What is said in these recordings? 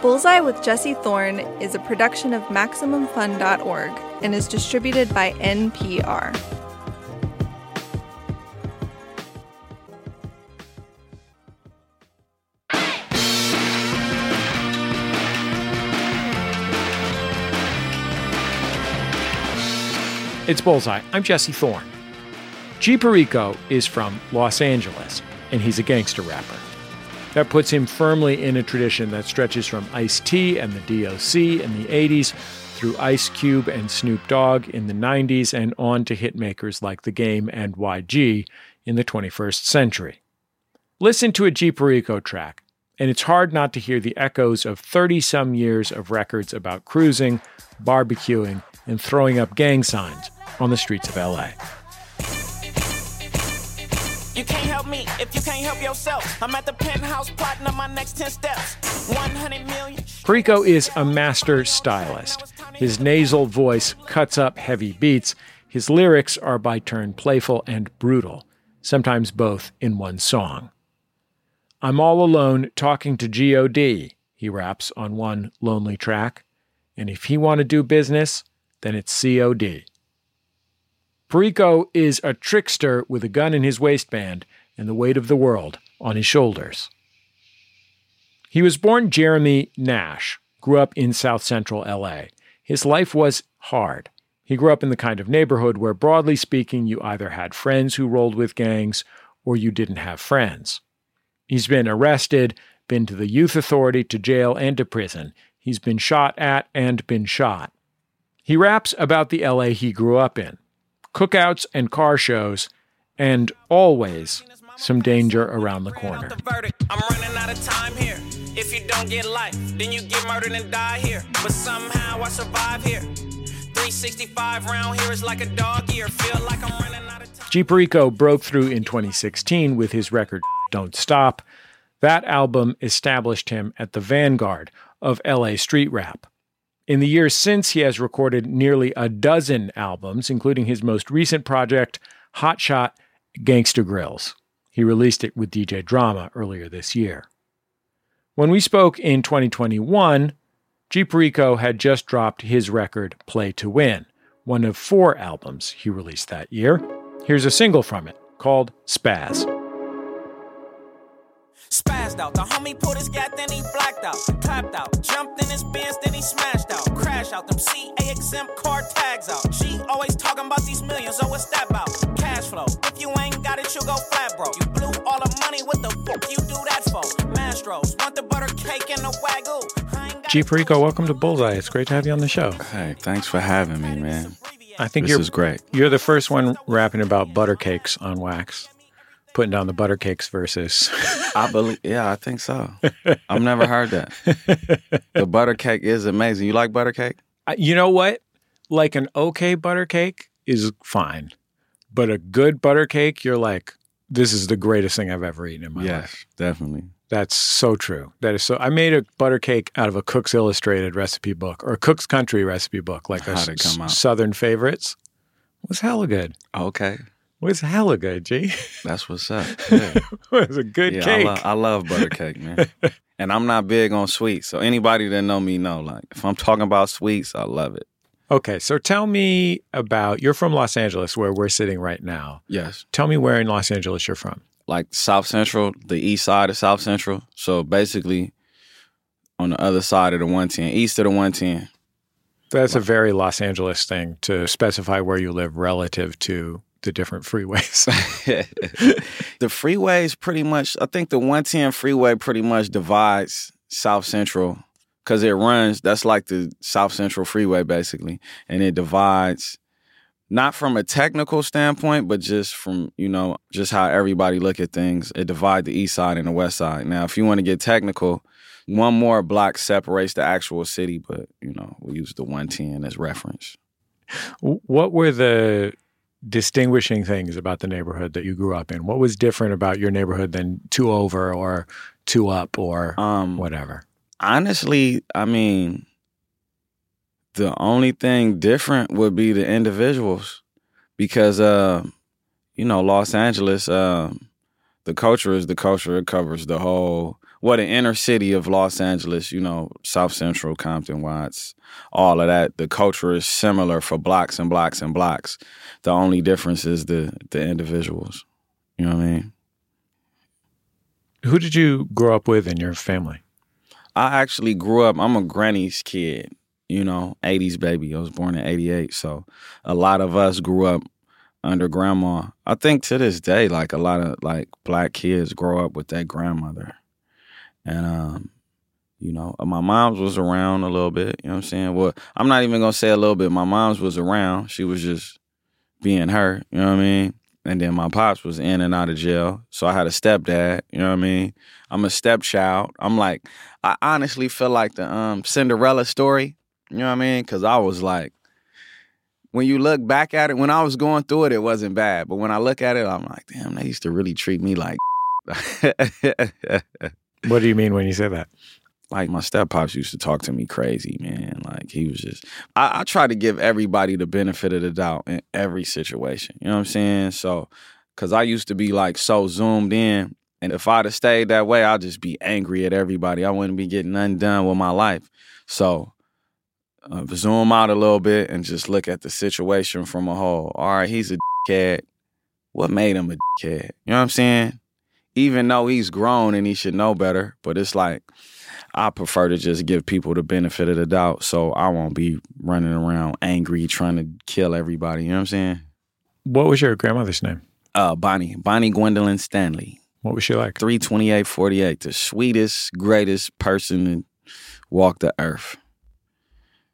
Bullseye with Jesse Thorne is a production of MaximumFun.org and is distributed by NPR. It's Bullseye. I'm Jesse Thorne. G Perico is from Los Angeles, and he's a gangster rapper. That puts him firmly in a tradition that stretches from Ice T and the DOC in the 80s through Ice Cube and Snoop Dogg in the 90s and on to hitmakers like The Game and YG in the 21st century. Listen to a G Perico track, and it's hard not to hear the echoes of 30 some years of records about cruising, barbecuing, and throwing up gang signs on the streets of LA. You can't help me if you can't help yourself. I'm at the penthouse plotting on my next 10 steps. 100 million. Is a master stylist. His nasal voice cuts up heavy beats. His lyrics are by turn playful and brutal, sometimes both in one song. I'm all alone talking to G.O.D., he raps on one lonely track. And if he want to do business, then it's COD. Perico is a trickster with a gun in his waistband and the weight of the world on his shoulders. He was born Jeremy Nash, grew up in South Central LA. His life was hard. He grew up in the kind of neighborhood where, broadly speaking, you either had friends who rolled with gangs or you didn't have friends. He's been arrested, been to the youth authority, to jail, and to prison. He's been shot at and been shot. He raps about the LA he grew up in cookouts and car shows, and always some danger around the corner. I'm running out of time here. If you don't get life, then you get murdered and die here. But somehow I survive here. 365 round here is like a dog year. Feel like I'm running out of time. G Perico broke through in 2016 with his record Don't Stop. That album established him at the vanguard of LA street rap. In the years since, he has recorded nearly a dozen albums, including his most recent project, Hot Shot Gangsta Grillz. He released it with DJ Drama earlier this year. When we spoke in 2021, G Perico had just dropped his record, Play to Win, one of four albums he released that year. Here's a single from it called Spaz. Spazzed out. The homie pulled his gat, then he blacked out. Clapped out. Jumped in his Benz, then he smashed out. Crash out. Them CA exempt card tags out. She always talking about these millions. Oh, what's that about? Cash flow. If you ain't got it, you go flat, bro. You blew all the money. What the fuck you do that for? Mastros. Want the butter cake and the wagyu. I G Perico, welcome to Bullseye. It's great to have you on the show. Hey, thanks for having me, man. I think This you're is great. You're the first one rapping about butter cakes on wax, putting down the butter cakes versus. I believe, yeah, I think so. I've never heard that. The butter cake is amazing. You like butter cake? I- you know what? Like an okay butter cake is fine, but a good butter cake, you're like, this is the greatest thing I've ever eaten in my yes, life. definitely. That's so true. That is so. I made a butter cake out of a Cook's Illustrated recipe book or a Cook's Country recipe book, like a How'd it come out? Southern favorites. It was hella good. Okay, Hella good, G. that's what's up. Yeah, it was a good yeah I, cake. lo- I love butter cake, man. and I'm not big on sweets, so anybody that know me know, like, if I'm talking about sweets, I love it. Okay, so tell me about you're from Los Angeles where we're sitting right now. Yes, Tell me where in Los Angeles you're from. like South Central, the east side of South Central. So basically, on the other side of the 110, east of the 110. That's a very Los Angeles thing to specify where you live relative to the different freeways. the freeways pretty much i think the 110 freeway pretty much divides south central because it runs that's like the south central freeway basically. And it divides not from a technical standpoint but just from you know just how everybody look at things. It divides the east side and the west side. Now if you want to get technical one more block separates the actual city but you know we use the 110 as reference. What were the distinguishing things about the neighborhood that you grew up in? What was different about your neighborhood than two over or two up or um whatever? honestly, I mean, the only thing different would be the individuals because, uh, you know, Los Angeles, um, the culture is the culture. It covers the whole well, the inner city of Los Angeles, you know, South Central, Compton, Watts, all of that. The culture is similar for blocks and blocks and blocks. The only difference is the the individuals. You know what I mean? Who did you grow up with in your family? I actually grew up. I'm a granny's kid. You know, 80s baby. I was born in 88, so a lot of us grew up under grandma. I think to this day, like a lot of like black kids grow up with that grandmother. And um, you know, my mom's was around a little bit, you know what I'm saying? Well, I'm not even gonna say a little bit. My mom's was around. She was just being her, you know what I mean? And then my pops was in and out of jail. So I had a stepdad, you know what I mean? I'm a stepchild. I'm like, I honestly feel like the um, Cinderella story, you know what I mean? Cause I was like, when you look back at it, when I was going through it, it wasn't bad. But when I look at it, I'm like, damn, they used to really treat me like. what do you mean when you say that? Like my step pops used to talk to me crazy, man. Like he was just. I, I try to give everybody the benefit of the doubt in every situation. You know what I'm saying? So, because I used to be like so zoomed in, and if I'd have stayed that way, I'd just be angry at everybody. I wouldn't be getting undone with my life. So uh, zoom out a little bit and just look at the situation from a whole. All right, he's a cat. What made him a cat? You know what I'm saying? Even though he's grown and he should know better, but it's like I prefer to just give people the benefit of the doubt, so I won't be running around angry trying to kill everybody. You know what I'm saying? What was your grandmother's name? Uh, Bonnie, Bonnie Gwendolyn Stanley. What was she like? 32848, the sweetest, greatest person to walk the earth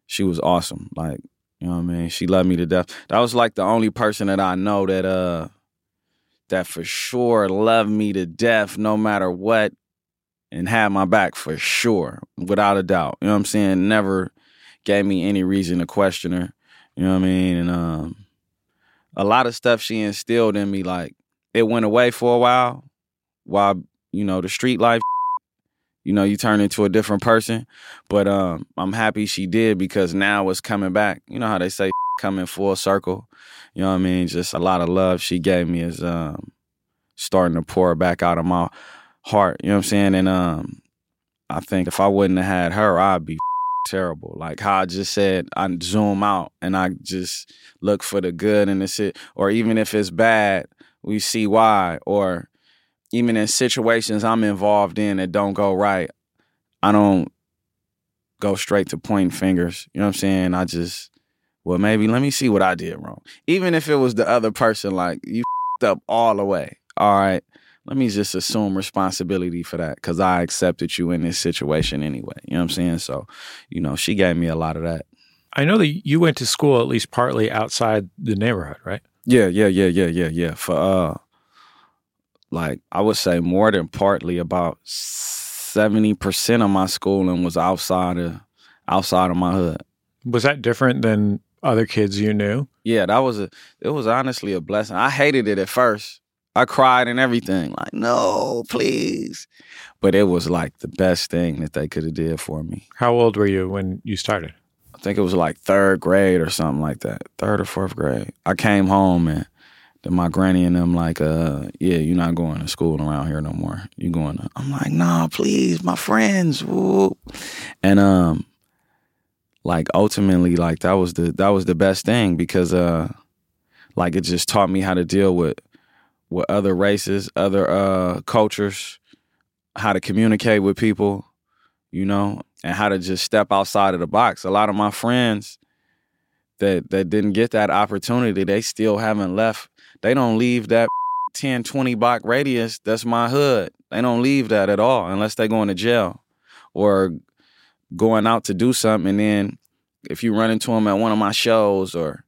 she was awesome. Like, you know what I mean? She loved me to death. That was like the only person that I know that uh that for sure loved me to death no matter what and had my back for sure, without a doubt. You know what I'm saying? Never gave me any reason to question her. You know what I mean? And um a lot of stuff she instilled in me, like it went away for a while while, you know, the street life you know, you turn into a different person. But um, I'm happy she did because now it's coming back. You know how they say coming full circle. You know what I mean? Just a lot of love she gave me is um, starting to pour back out of my heart. You know what I'm saying? And um, I think if I wouldn't have had her, I'd be terrible. Like how I just said, I zoom out and I just look for the good in the shit. Or even if it's bad, we see why. Or even in situations I'm involved in that don't go right, I don't go straight to pointing fingers. You know what I'm saying? I just, well, maybe let me see what I did wrong. Even if it was the other person, like you up all the way. All right, let me just assume responsibility for that because I accepted you in this situation anyway. You know what I'm saying? So, you know, she gave me a lot of that. I know that you went to school at least partly outside the neighborhood, right? Yeah, yeah, yeah, yeah, yeah, yeah. For uh like I would say more than partly about 70% of my schooling was outside of outside of my hood. Was that different than other kids you knew? Yeah, that was a it was honestly a blessing. I hated it at first. I cried and everything, like, no, please. But it was like the best thing that they could have did for me. How old were you when you started? I think it was like third grade or something like that. Third or fourth grade. I came home and then my granny and them like, uh, yeah, you're not going to school around here no more. You going to I'm like, nah, please, my friends. Woo. And um like ultimately like that was the that was the best thing because uh like it just taught me how to deal with with other races, other uh cultures, how to communicate with people, you know, and how to just step outside of the box. A lot of my friends that that didn't get that opportunity, they still haven't left they don't leave that 10, 20 block radius. That's my hood. They don't leave that at all unless they going to jail or going out to do something. And then if you run into them at one of my shows or,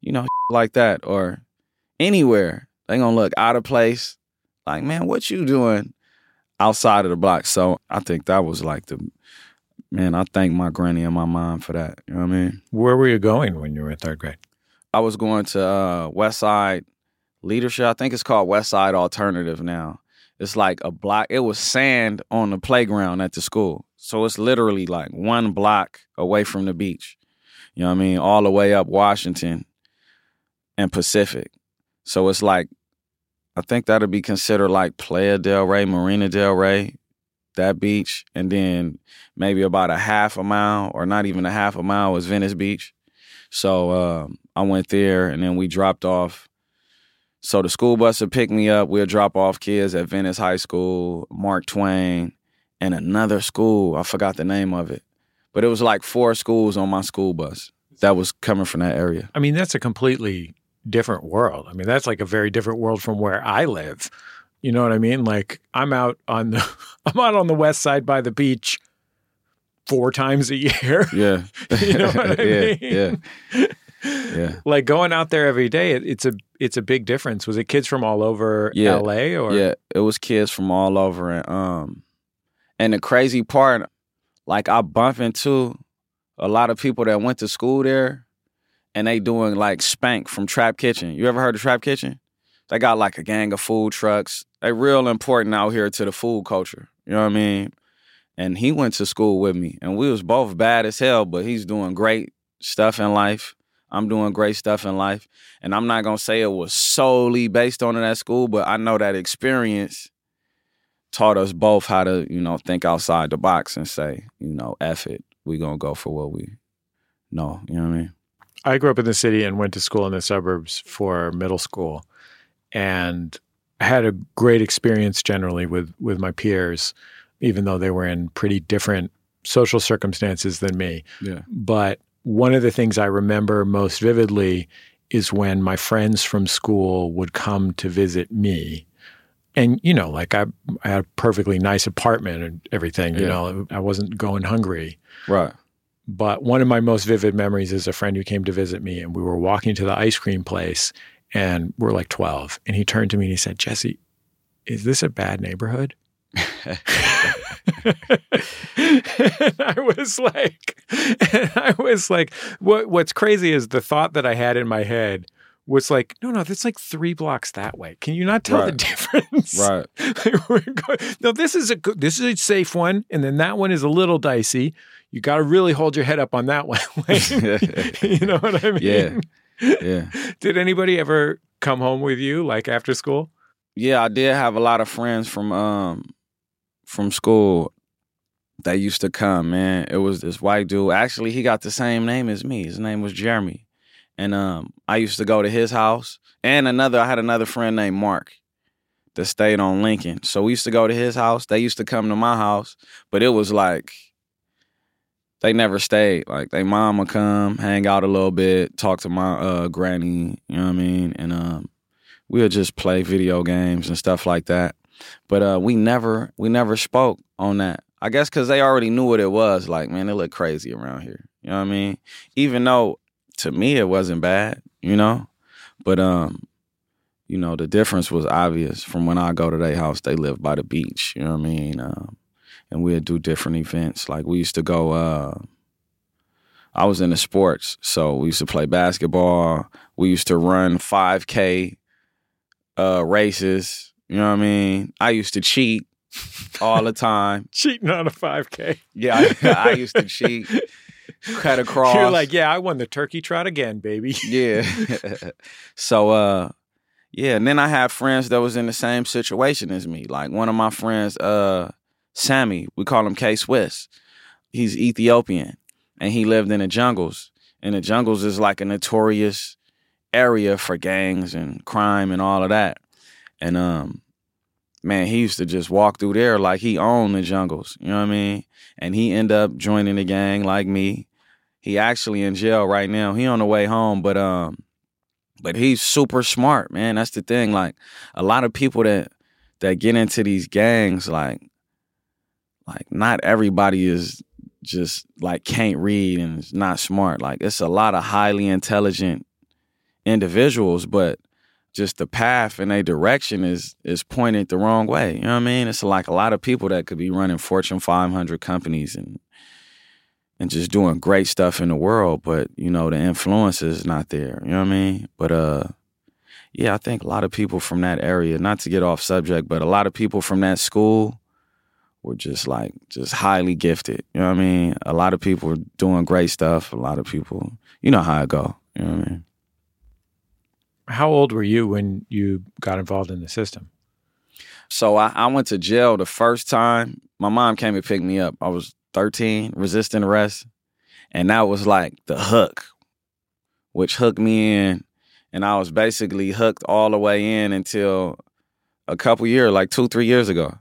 you know, like that or anywhere, they gonna look out of place. Like, man, what you doing outside of the block? So I think that was like the man, I thank my granny and my mom for that. You know what I mean? Where were you going when you were in third grade? I was going to uh, West Side leadership. I think it's called West Side Alternative now. It's like a block. It was sand on the playground at the school. So it's literally like one block away from the beach. You know what I mean? All the way up Washington and Pacific. So it's like, I think that'd be considered like Playa del Rey, Marina del Rey, that beach, and then maybe about a half a mile or not even a half a mile was Venice Beach. So um, I went there, and then we dropped off. So the school bus would pick me up. We'll drop off kids at Venice High School, Mark Twain, and another school. I forgot the name of it, but it was like four schools on my school bus that was coming from that area. I mean, that's a completely different world. I mean, that's like a very different world from where I live. You know what I mean? Like I'm out on the I'm out on the west side by the beach four times a year. Yeah. You know what I yeah, mean? yeah. Yeah. Like going out there every day, it, it's a it's a big difference. Was it kids from all over Yeah. LA or Yeah, it was kids from all over, and um, and the crazy part, like I bump into a lot of people that went to school there, and they doing like Spank from Trap Kitchen. You ever heard of Trap Kitchen? They got like a gang of food trucks. They real important out here to the food culture. You know what I mean? And he went to school with me, and we was both bad as hell, but he's doing great stuff in life. I'm doing great stuff in life. And I'm not gonna say it was solely based on that school, but I know that experience taught us both how to, you know, think outside the box and say, you know, F it. We gonna go for what we know. You know what I mean? I grew up in the city and went to school in the suburbs for middle school, and I had a great experience generally with with my peers, even though they were in pretty different social circumstances than me. Yeah. But one of the things I remember most vividly is when my friends from school would come to visit me. And, you know, like I, I had a perfectly nice apartment and everything, you Yeah. know, I wasn't going hungry. Right. But one of my most vivid memories is a friend who came to visit me, and we were walking to the ice cream place, and we're like 12. And he turned to me and he said, Jesse, is this a bad neighborhood? and I was like, and I was like, what, what's crazy is the thought that I had in my head was like, no, no, that's like three blocks that way. Can you not tell the difference? Right. Like, we're go- no, this is a good, this is a safe one, and then that one is a little dicey. You got to really hold your head up on that one. you know what I mean? Yeah. Yeah. Did anybody ever come home with you, like after school? Yeah, I did have a lot of friends from um from school that used to come, man. It was this white dude. Actually, he got the same name as me. His name was Jeremy. And um I used to go to his house. And another I had another friend named Mark that stayed on Lincoln. So we used to go to his house. They used to come to my house, but it was like they never stayed. Like they mom would come, hang out a little bit, talk to my uh granny, you know what I mean? And um we'll just play video games and stuff like that. But uh, we never we never spoke on that. I guess because they already knew what it was. Like, man, it looked crazy around here. You know what I mean? Even though to me it wasn't bad, you know. But um, you know, the difference was obvious from when I go to their house. They live by the beach. You know what I mean? Um, and we'd do different events. Like we used to go. Uh, I was into sports, so we used to play basketball. We used to run five k uh, races. You know what I mean? I used to cheat all the time. Cheating on a 5K. Yeah, I, I used to cheat. Cut across. You're like, yeah, I won the turkey trot again, baby. yeah. so uh yeah, and then I had friends that was in the same situation as me. Like one of my friends, uh Sammy, we call him K Swiss. He's Ethiopian and he lived in the jungles. And the jungles is like a notorious area for gangs and crime and all of that. And um man, he used to just walk through there like he owned the jungles. You know what I mean? And he ended up joining the gang like me. He actually in jail right now. He on the way home, but um, but he's super smart, man. That's the thing. Like a lot of people that that get into these gangs, like like not everybody is just like can't read and is not smart. Like it's a lot of highly intelligent individuals, but just the path and a direction is is pointed the wrong way. You know what I mean? It's like a lot of people that could be running Fortune 500 companies and and just doing great stuff in the world, but you know the influence is not there. You know what I mean? But uh, yeah, I think a lot of people from that area, not to get off subject, but a lot of people from that school were just like just highly gifted. You know what I mean? A lot of people were doing great stuff. A lot of people, you know how it go. You know what I mean? How old were you when you got involved in the system? So I, I went to jail the first time. My mom came and picked me up. I was 13, resisting arrest. And that was like the hook, which hooked me in. And I was basically hooked all the way in until a couple years, like two, three years ago.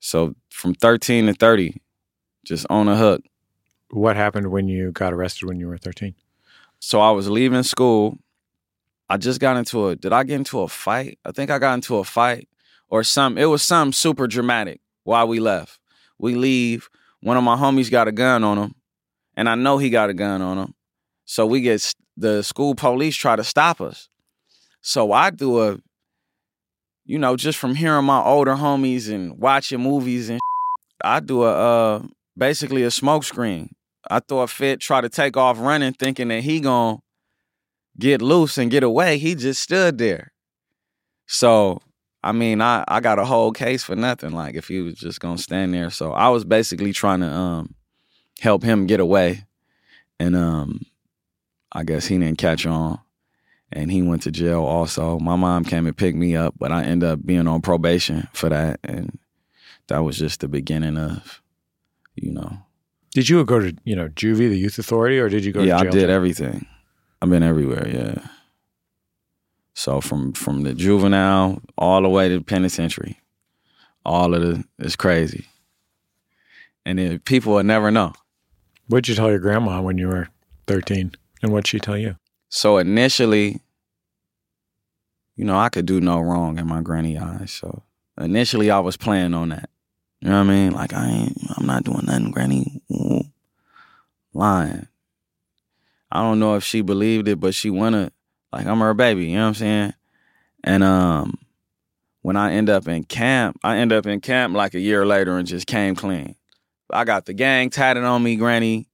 So from 13 to 30, just on a hook. What happened when you got arrested when you were 13? So I was leaving school. I just got into a, did I get into a fight? I think I got into a fight or something. It was something super dramatic while we left. We leave. One of my homies got a gun on him, and I know he got a gun on him. So we get the school police try to stop us. So I do a, you know, just from hearing my older homies and watching movies and I do a uh basically a smoke screen. I thought fit try to take off running thinking that he gonna get loose and get away. He just stood there. So I mean, I, I got a whole case for nothing. Like if he was just gonna stand there. So I was basically trying to um help him get away. And um I guess he didn't catch on. And he went to jail also. My mom came and picked me up, but I ended up being on probation for that. And that was just the beginning of, you know. Did you go to, you know, juvie, the youth authority, or did you go yeah, to jail? I did everything. I've been everywhere, yeah. So from from the juvenile all the way to the penitentiary, all of the it's crazy. And then people will never know. What'd you tell your grandma when you were 13? And what'd she tell you? So initially, you know, I could do no wrong in my granny eyes. So initially I was playing on that. You know what I mean? Like I ain't I'm not doing nothing, granny. Lying. I don't know if she believed it, but she wanna like I'm her baby, you know what I'm saying? And um when I end up in camp, I end up in camp like a year later and just came clean. I got the gang tatted on me, granny.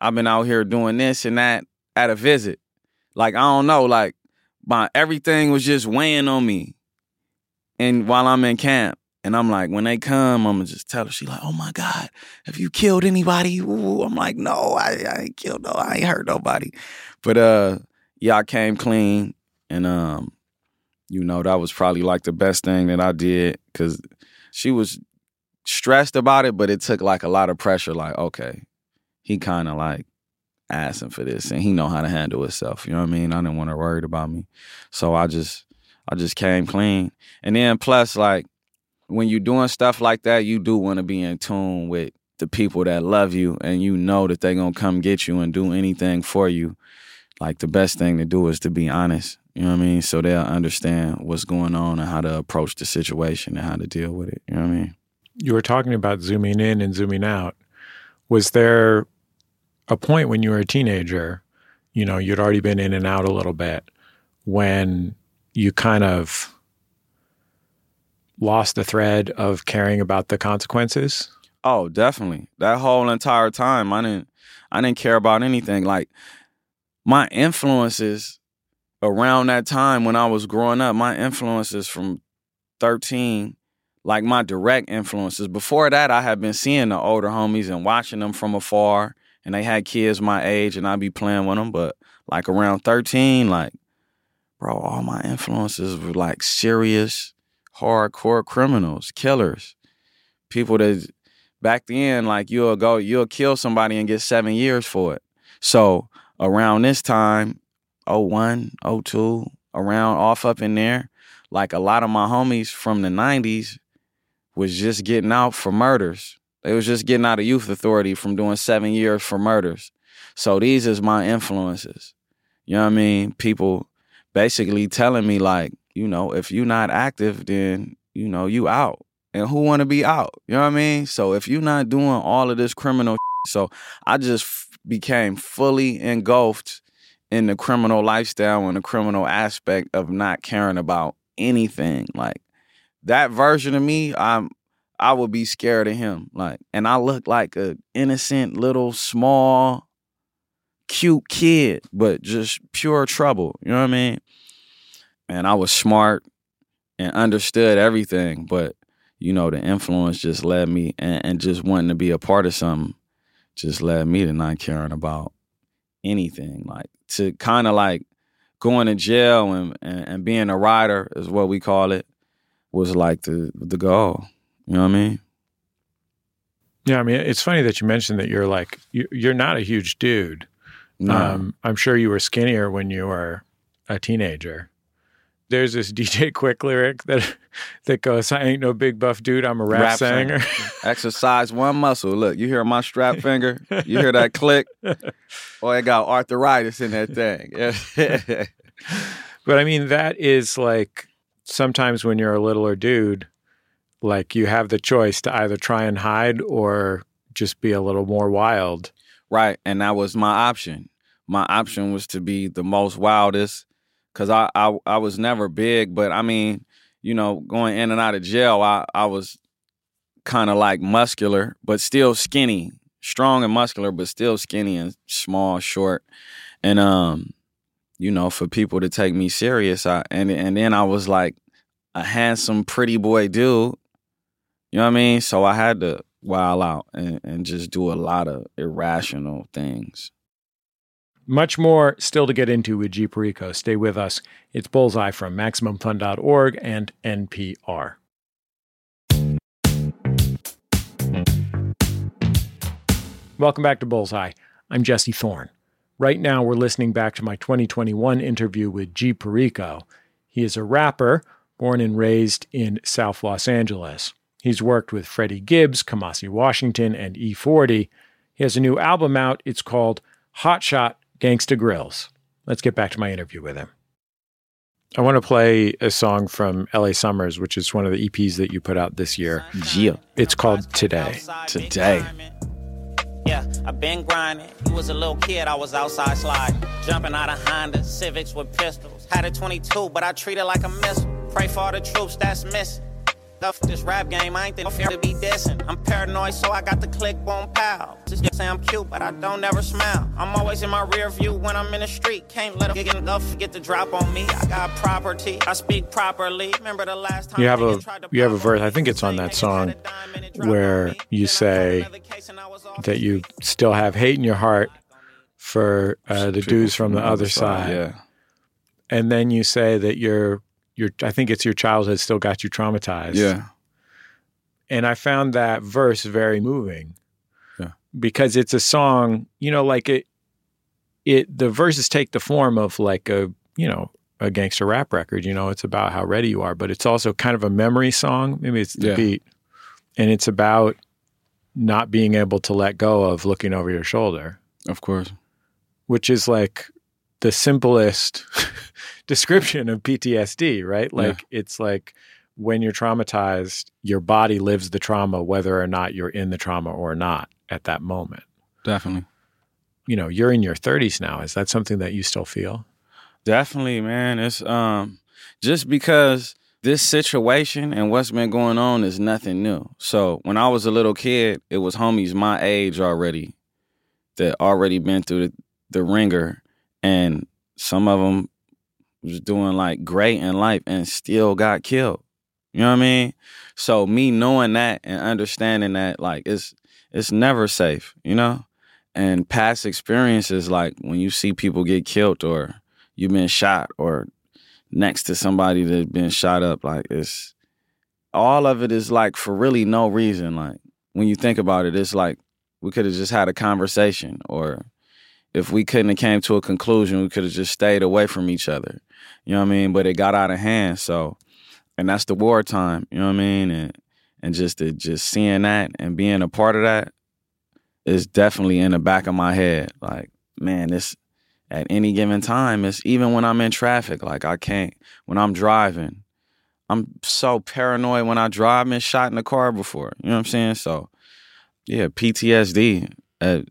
I've been out here doing this and that at a visit. Like I don't know, like my everything was just weighing on me. And while I'm in camp, and I'm like, when they come, I'm gonna just tell her. She like, oh my god, have you killed anybody? Ooh, I'm like, no, I, I ain't killed no, I ain't hurt nobody. But uh, yeah, I came clean, and um, you know, that was probably like the best thing that I did because she was stressed about it, but it took like a lot of pressure. Like, okay, he kind of like asking for this, and he know how to handle himself. You know what I mean? I didn't want her worried about me, so I just, I just came clean, and then plus like when you're doing stuff like that, you do want to be in tune with the people that love you, and you know that they're gonna come get you and do anything for you. Like the best thing to do is to be honest. You know what I mean? So they'll understand what's going on and how to approach the situation and how to deal with it. You know what I mean? You were talking about zooming in and zooming out. Was there a point when you were a teenager, you know, you'd already been in and out a little bit, when you kind of lost the thread of caring about the consequences? Oh, definitely. That whole entire time, I didn't, I didn't care about anything. Like my influences around that time when I was growing up, my influences from 13, like my direct influences. Before that, I had been seeing the older homies and watching them from afar, and they had kids my age, and I'd be playing with them. But like around 13, like, bro, all my influences were like serious, hardcore criminals, killers, people that back then, like you'll go, you'll kill somebody and get seven years for it. So around this time, 01, 02, around off up in there, like a lot of my homies from the 90s was just getting out for murders. They was just getting out of youth authority from doing seven years for murders. So these is my influences. You know what I mean? People basically telling me like, you know, if you're not active, then you know you out. And who want to be out? You know what I mean? So if you're not doing all of this criminal, so I just became fully engulfed in the criminal lifestyle and the criminal aspect of not caring about anything. Like that version of me, I'm I would be scared of him. Like, and I look like a innocent little small, cute kid, but just pure trouble. You know what I mean? And I was smart and understood everything, but you know, the influence just led me and, and just wanting to be a part of something just led me to not caring about anything. Like to kind of like going to jail and, and, and being a rider is what we call it. was like the the goal. You know what I mean? Yeah, I mean, it's funny that you mentioned that you're like you, you're not a huge dude. No. Um, I'm sure you were skinnier when you were a teenager. There's this DJ Quik lyric that that goes, "I ain't no big buff dude. I'm a rap, Rap singer." singer. Exercise one muscle. Look, you hear my strap finger? You hear that click? Oh, it got arthritis in that thing. but I mean, that is like sometimes when you're a littler dude, like you have the choice to either try and hide or just be a little more wild. right. And that was my option. My option was to be the most wildest because I, I I was never big, but I mean, you know, going in and out of jail, I, I was kind of like muscular, but still skinny, strong and muscular, but still skinny and small, short. And um, you know, for people to take me serious, I and and then I was like a handsome, pretty boy dude. You know what I mean? So I had to wild out and, and just do a lot of irrational things. Much more still to get into with G Perico. Stay with us. It's Bullseye from MaximumFun.org and NPR. Welcome back to Bullseye. I'm Jesse Thorne. Right now, we're listening back to my 2021 interview with G Perico. He is a rapper born and raised in South Los Angeles. He's worked with Freddie Gibbs, Kamasi Washington, and E40. He has a new album out. It's called Hot Shot Gangsta Grillz. Let's get back to my interview with him. I want to play a song from LA Summers, which is one of the EPs that you put out this year. Yeah. It's called Today. Today. Yeah, I been grinding. You was a little kid, I was outside sliding. Jumping out of Honda, Civics with pistols. Had a 22, but I treat it like a missile. Pray for all the troops that's missing. Stuff this rap game, I ain't think fear to be dissing. I'm paranoid, so I got the click boom pow. Just say I'm cute, but I don't ever smile. I'm always in my rear view when I'm in the street. Can't let a get enough get the drop on me. I got property, I speak properly. Remember the last time You have a niggas tried to you have a verse. I think it's on that song had a dime and it dropped where you say got another case and I was off that you still have hate in your heart for uh, the dudes from the other side. Yeah. And then you say that your your I think it's your childhood still got you traumatized. Yeah. And I found that verse very moving. Yeah. Because it's a song, you know, like it it the verses take the form of like a, you know, a gangster rap record, you know, it's about how ready you are, but it's also kind of a memory song. Maybe it's the Yeah. beat. And it's about not being able to let go of looking over your shoulder, Of course. which is like the simplest description of PTSD, right? Like it's like when you're traumatized, your body lives the trauma whether or not you're in the trauma or not at that moment. Definitely. You know, you're in your 30s now. Is that something that you still feel? Definitely, man. It's um just because this situation and what's been going on is nothing new. So when I was a little kid, it was homies my age already that already been through the, the ringer, and some of them was doing like great in life and still got killed. You know what I mean? So me knowing that and understanding that, like it's it's never safe, you know. And past experiences, like when you see people get killed or you've been shot or next to somebody that's been shot up like it's all of it is like for really no reason like when you think about it it's like we could have just had a conversation or if we couldn't have came to a conclusion we could have just stayed away from each other you know what i mean but it got out of hand so and that's the wartime you know what i mean and and just to, just seeing that and being a part of that is definitely in the back of my head like man this at any given time. It's even when I'm in traffic, like I can't when I'm driving. I'm so paranoid when I drive. I've been shot in the car before. You know what I'm saying? So yeah, PTSD at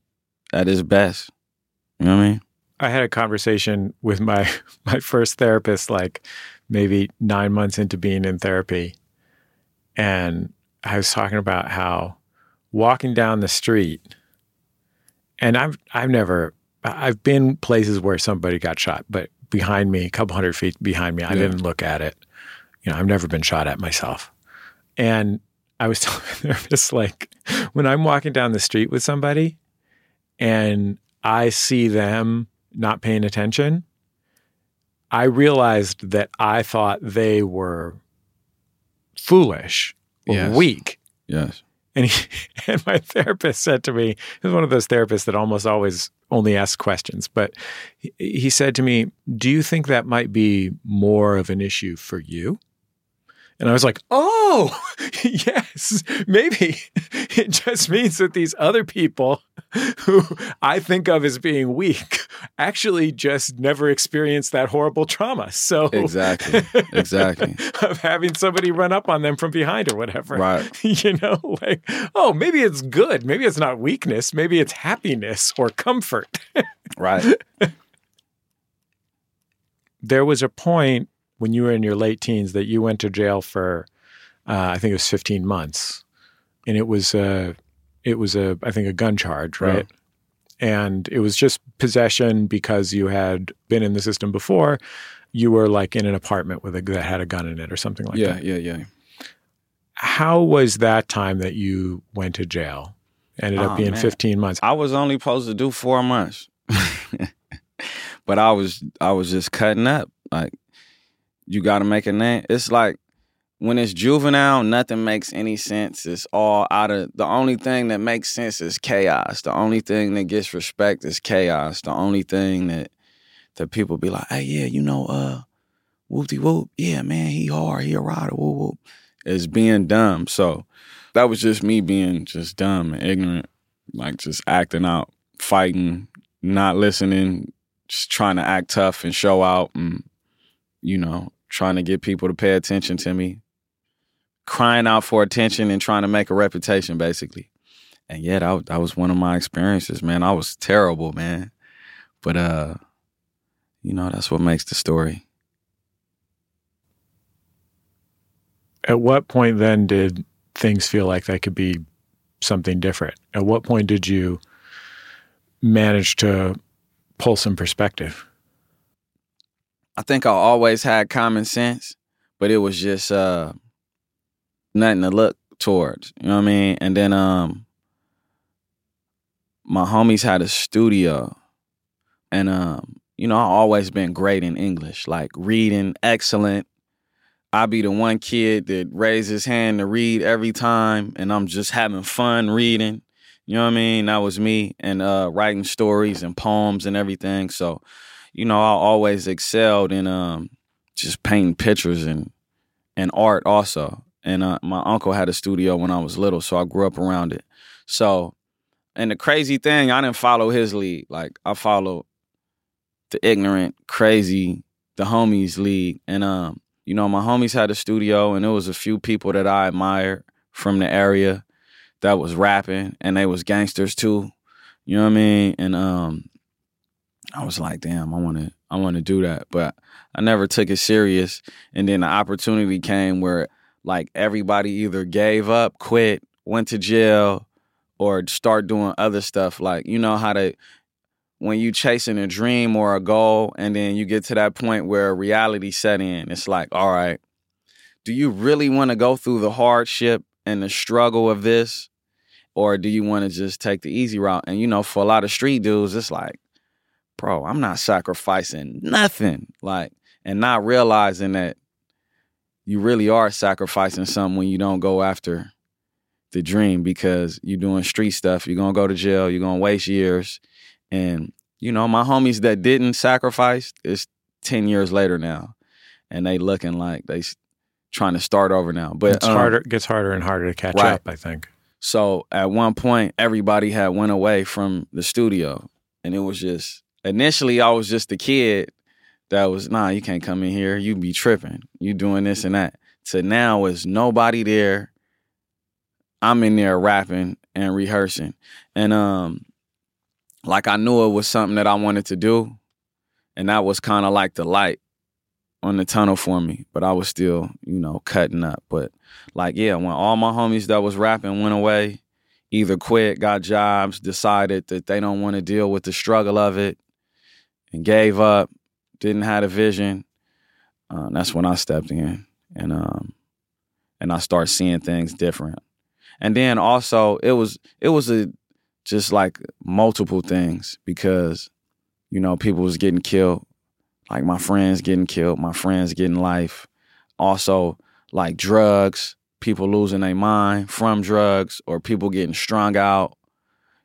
at its best. You know what I mean? I had a conversation with my my first therapist like maybe 9 months into being in therapy and I was talking about how walking down the street and I've I've never I've been places where somebody got shot but behind me a couple hundred feet behind me I Yeah. didn't look at it. You know, I've never been shot at myself. And I was telling my therapist like when I'm walking down the street with somebody and I see them not paying attention, I realized that I thought they were foolish or Yes. weak. Yes. And he, and my therapist said to me, he was one of those therapists that almost always only asks questions, but he, he said to me, "Do you think that might be more of an issue for you?" And I was like, "Oh, yes, maybe. It just means that these other people who I think of as being weak actually just never experienced that horrible trauma. So Exactly. Exactly. of having somebody run up on them from behind or whatever. Right. you know, like, oh, maybe it's good. Maybe it's not weakness. Maybe it's happiness or comfort. Right. there was a point when you were in your late teens that you went to jail for, uh, I think it was 15 months. And it was a, it was a, I think a gun charge, right? Right. And it was just possession because you had been in the system before. You were like in an apartment with a that had a gun in it or something like yeah, that. yeah, yeah. Yeah. How was that time that you went to jail? Ended up Oh, being man. 15 months. I was only supposed to do four months. but I was I was just cutting up. Like you gotta make a name. It's like when it's juvenile, nothing makes any sense. It's all out of the only thing that makes sense is chaos. The only thing that gets respect is chaos. The only thing that that people be like, hey yeah, you know, uh whoop de whoop, yeah, man, he hard, he a rider, whoop whoop. Is being dumb. So that was just me being just dumb and ignorant, like just acting out, fighting, not listening, just trying to act tough and show out and you know, trying to get people to pay attention to me. Crying out for attention and trying to make a reputation basically. And yeah, that, was- that was one of my experiences, man. I was terrible, man. But uh you know, that's what makes the story. At what point then did things feel like that could be something different? At what point did you manage to pull some perspective? I think I always had common sense, but it was just uh nothing to look towards. You know what I mean? And then um my homies had a studio and um you know, I always been great in English, like reading excellent. I be the one kid that raised his hand to read every time and I'm just having fun reading. You know what I mean? That was me and uh writing stories and poems and everything. So you know, I always excelled in um just painting pictures and and art also. And uh, my uncle had a studio when I was little, so I grew up around it. So, and the crazy thing, I didn't follow his lead. Like I followed the ignorant, crazy, the homies lead. And um, you know, my homies had a studio, and there was a few people that I admired from the area that was rapping, and they was gangsters too. You know what I mean? And um, I was like, damn, I want to, I want to do that, but I never took it serious. And then the opportunity came where like everybody either gave up, quit, went to jail, or start doing other stuff. Like you know how to when you chasing a dream or a goal, and then you get to that point where reality set in. It's like, all right, do you really want to go through the hardship and the struggle of this, or do you want to just take the easy route? And you know, for a lot of street dudes, it's like bro, I'm not sacrificing nothing. Like, and not realizing that you really are sacrificing something when you don't go after the dream because you're doing street stuff. You're gonna go to jail. You're gonna waste years. And you know, my homies that didn't sacrifice, it's ten years later now, and they looking like they trying to start over now. But it's um, harder it gets harder and harder to catch right. up, I think. so at one point, everybody had went away from the studio, and it was just initially I was just a kid that was nah, you can't come in here, you be tripping, you doing this and that. To now is nobody there. I'm in there rapping and rehearsing, and um, like I knew it was something that I wanted to do, and that was kind of like the light on the tunnel for me. But I was still, you know, cutting up. But like, yeah, when all my homies that was rapping went away, either quit, got jobs, decided that they don't want to deal with the struggle of it, and gave up, didn't have a vision. Uh, that's when I stepped in, and um, and I started seeing things different. And then also, it was it was a just like multiple things because you know people was getting killed, like my friends getting killed, my friends getting life. Also, like drugs, people losing their mind from drugs, or people getting strung out.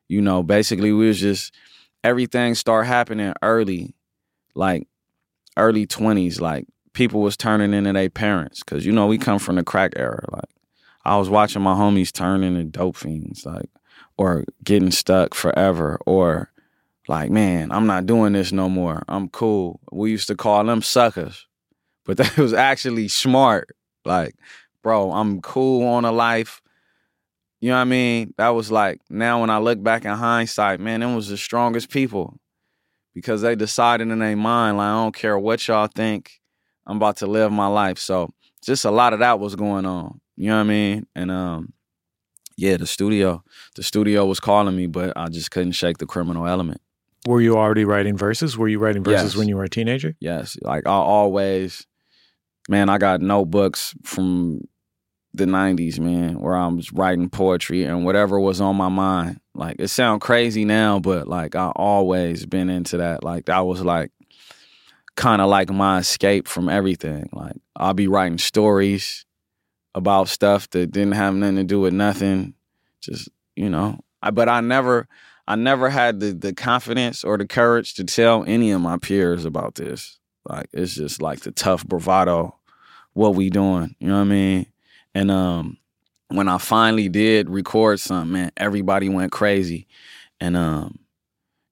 You know, basically we was just everything start happening early, like early twenties. Like people was turning into their parents, cause you know we come from the crack era. Like I was watching my homies turn into dope fiends, like or getting stuck forever, or like, man, I'm not doing this no more. I'm cool. We used to call them suckers, but that was actually smart. Like, bro, I'm cool on a life. You know what I mean? That was like, now when I look back in hindsight, man, them was the strongest people because they decided in their mind, like, I don't care what y'all think, I'm about to live my life. So just a lot of that was going on. You know what I mean? And um, yeah, the studio, the studio was calling me, but I just couldn't shake the criminal element. Were you already writing verses? Were you writing verses Yes. when you were a teenager? Yes, like I always, man, I got notebooks from the '90s, man, where I'm just writing poetry and whatever was on my mind. Like it sounds crazy now, but like I always been into that. Like that was like kind of like my escape from everything. Like I'll be writing stories about stuff that didn't have nothing to do with nothing. Just you know, I, but I never. I never had the the confidence or the courage to tell any of my peers about this. Like it's just like the tough bravado, what we doing, you know what I mean? And um when I finally did record something, man, everybody went crazy. And um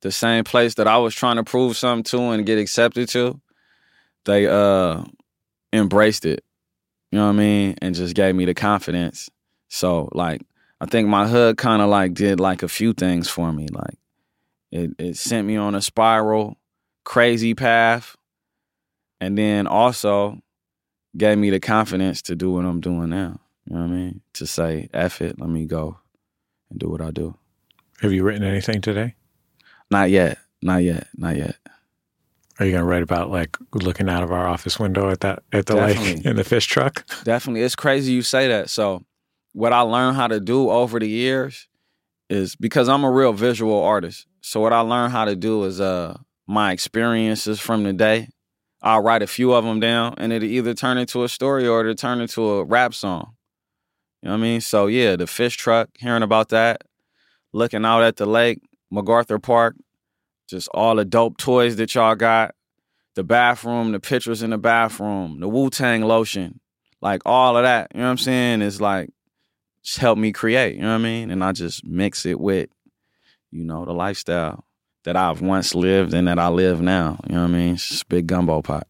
the same place that I was trying to prove something to and get accepted to, they uh embraced it. You know what I mean? And just gave me the confidence. So like I think my hood kind of like did like a few things for me. Like it, it sent me on a spiral, crazy path, and then also gave me the confidence to do what I'm doing now. You know what I mean? To say, F it, let me go and do what I do. Have you written anything today? Not yet. Not yet. Not yet. Are you to write about like looking out of our office window at that at the lake in the fish truck? Definitely. It's crazy you say that. So, what I learned how to do over the years is because I'm a real visual artist. So, what I learned how to do is uh my experiences from the day. I'll write a few of them down and it'll either turn into a story or it'll turn into a rap song. You know what I mean? So, yeah, the fish truck, hearing about that, looking out at the lake, MacArthur Park, just all the dope toys that y'all got, the bathroom, the pictures in the bathroom, the Wu Tang lotion, like all of that. You know what I'm saying? Is like just help me create. You know what I mean? And I just mix it with, you know, the lifestyle that I've once lived and that I live now. You know what I mean? It's a big gumbo pot.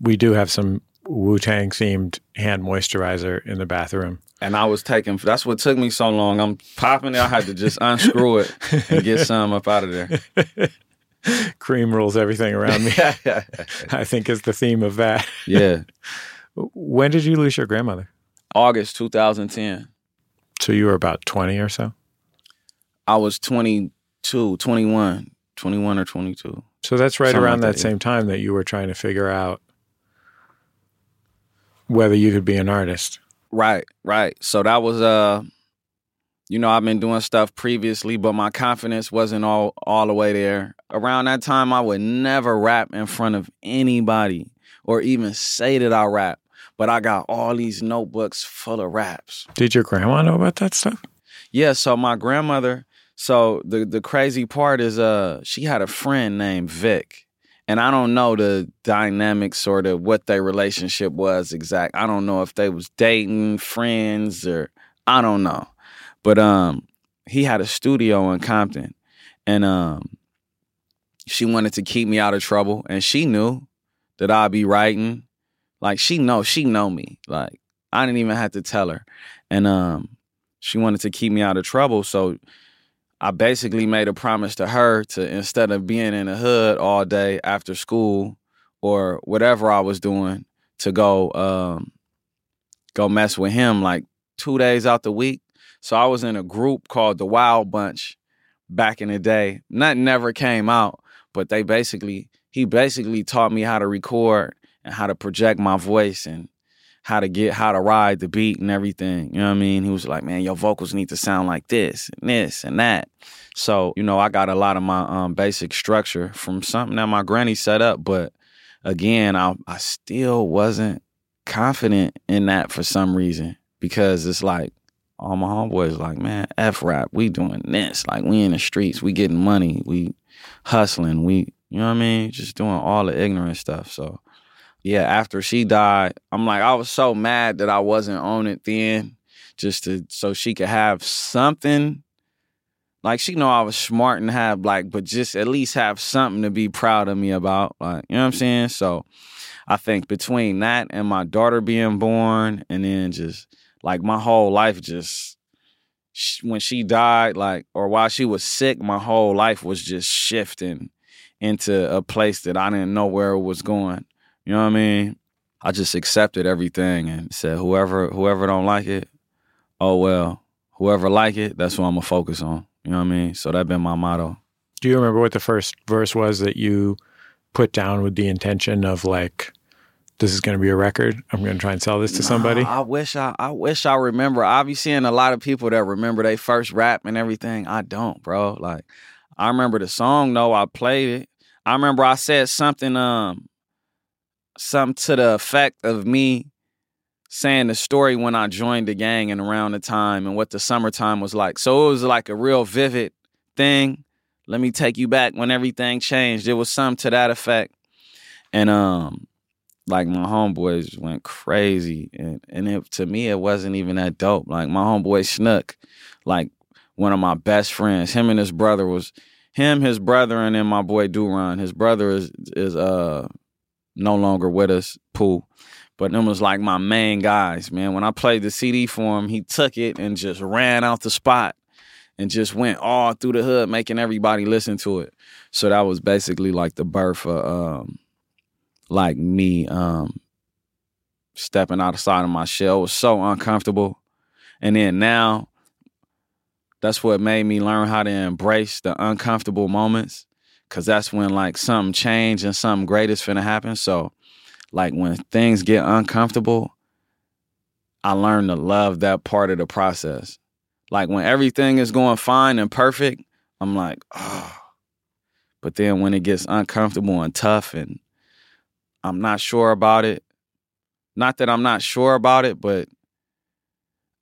We do have some Wu Tang themed hand moisturizer in the bathroom. And I was taking. That's what took me so long. I'm popping it. I had to just unscrew it and get some up out of there. Cream rules everything around me. I think is the theme of that. yeah. When did you lose your grandmother? August 2010. So you were about 20 or so? I was 22, 21, 21 or 22. So that's right Something around like that that, same time that you were trying to figure out whether you could be an artist. Right, right. So that was uh you know, I've been doing stuff previously, but my confidence wasn't all all the way there. Around that time I would never rap in front of anybody or even say that I rap. But I got all these notebooks full of raps. Did your grandma know about that stuff? Yeah, so my grandmother, so the the crazy part is uh she had a friend named Vic. And I don't know the dynamics or the what their relationship was exact. I don't know if they was dating, friends, or I don't know. But um he had a studio in Compton and um she wanted to keep me out of trouble and she knew that I'd be writing. Like she know, she know me. Like I didn't even have to tell her. And um she wanted to keep me out of trouble. So I basically made a promise to her to instead of being in the hood all day after school or whatever I was doing, to go um go mess with him like two days out the week. So I was in a group called the Wild Bunch back in the day. Nothing never came out, but they basically he basically taught me how to record and how to project my voice and how to get how to ride the beat and everything. You know what I mean? He was like, "Man, your vocals need to sound like this and this and that." So, you know, I got a lot of my um, basic structure from something that my granny set up, but again, I I still wasn't confident in that for some reason because it's like all my homeboys like, man, F rap, we doing this. Like we in the streets, we getting money, we hustling, we you know what I mean? Just doing all the ignorant stuff. So yeah, after she died, I'm like, I was so mad that I wasn't on it then, just to so she could have something. Like she know I was smart and have like, but just at least have something to be proud of me about. Like, you know what I'm saying? So I think between that and my daughter being born, and then just like my whole life just when she died, like or while she was sick, my whole life was just shifting into a place that I didn't know where it was going. You know what I mean? I just accepted everything and said whoever whoever don't like it, oh well. Whoever like it, that's what I'm gonna focus on. You know what I mean? So that been my motto. Do you remember what the first verse was that you put down with the intention of like this is going to be a record. I'm going to try and sell this to somebody. I wish I, I wish I remember. I be seeing a lot of people that remember they first rap and everything. I don't, bro. Like, I remember the song. though. I played it. I remember I said something, um, something to the effect of me saying the story when I joined the gang and around the time and what the summertime was like. So it was like a real vivid thing. Let me take you back when everything changed. It was something to that effect. And um, like my homeboys went crazy and and it, to me it wasn't even that dope like my homeboy snook like one of my best friends him and his brother was him his brother and then my boy Duran. his brother is is uh no longer with us Pooh. but them was like my main guys man. When i played the cd for him he took it and just ran out the spot and just went all through the hood making everybody listen to it. So that was basically like the birth of um like me um stepping outside of my shell. It was so uncomfortable. And then now that's what made me learn how to embrace the uncomfortable moments because that's when like something change and something great is finna happen so like when things get uncomfortable i learn to love that part of the process like when everything is going fine and perfect i'm like oh but then when it gets uncomfortable and tough and I'm not sure about it. Not that I'm not sure about it, but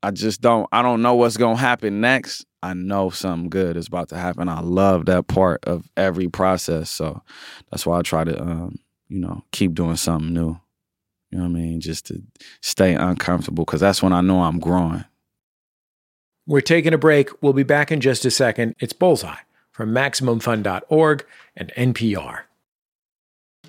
I just don't I don't know what's to happen next. I know something good is about to happen. I love that part of every process. So that's why I try to um, you know, keep doing something new. You know what I mean? Just to stay uncomfortable cuz that's when I know I'm growing. We're taking a break. We'll be back in just a second. It's Bullseye from MaximumFun.org and NPR.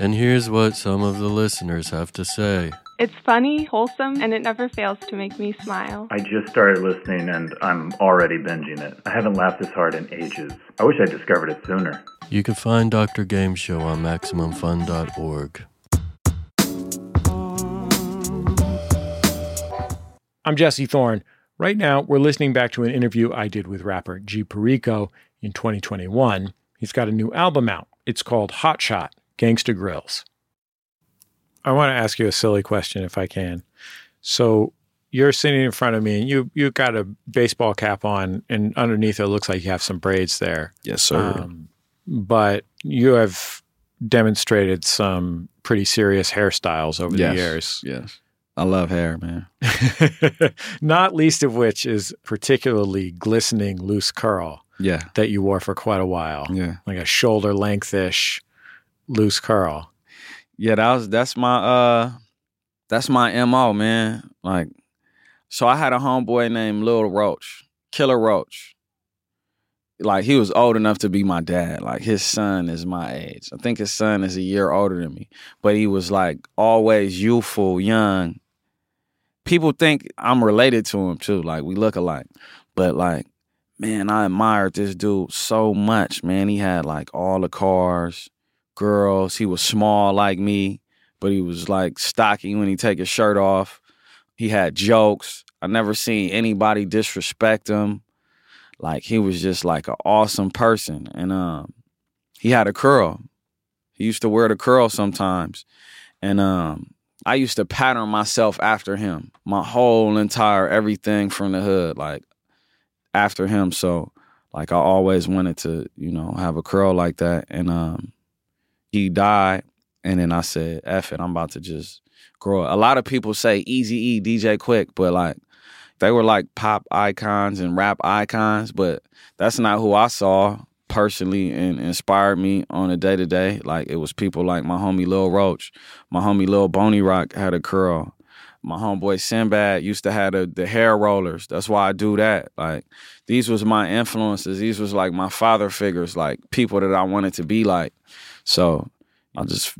And here's what some of the listeners have to say. It's funny, wholesome, and it never fails to make me smile. I just started listening and I'm already binging it. I haven't laughed this hard in ages. I wish I discovered it sooner. You can find Dr. Game Show on MaximumFun.org. I'm Jesse Thorn. Right now, we're listening back to an interview I did with rapper G Perico in 2021. He's got a new album out. It's called Hot Shot Gangsta Grillz. I want to ask you a silly question if I can. So you're sitting in front of me and you you got a baseball cap on and underneath it looks like you have some braids there. Yes, sir. Um, but you have demonstrated some pretty serious hairstyles over yes, the years. Yes. I love hair, man. Not least of which is particularly glistening loose curl. Yeah. That you wore for quite a while. Yeah. Like a shoulder lengthish loose curl. Yeah, that was that's my uh that's my MO, man. Like so I had a homeboy named Lil Roach, Killer Roach. Like he was old enough to be my dad. Like his son is my age. I think his son is a year older than me. But he was like always youthful, young. People think I'm related to him too. Like we look alike. But like, man, I admired this dude so much, man. He had like all the cars girls. He was small like me, but he was like stocky when he take his shirt off. He had jokes. I never seen anybody disrespect him. Like he was just like an awesome person. And um he had a curl. He used to wear the curl sometimes. And um I used to pattern myself after him. My whole entire everything from the hood, like after him. So like I always wanted to, you know, have a curl like that. And um he died. And then I said, F it, I'm about to just grow up. A lot of people say Eazy E, DJ Quik, but like they were like pop icons and rap icons, but that's not who I saw personally and inspired me on a day to day. Like it was people like my homie Lil Roach, my homie Lil Boney Rock had a curl. My homeboy Sinbad used to have the, the hair rollers. That's why I do that. Like these was my influences. These was like my father figures, like people that I wanted to be like. So I just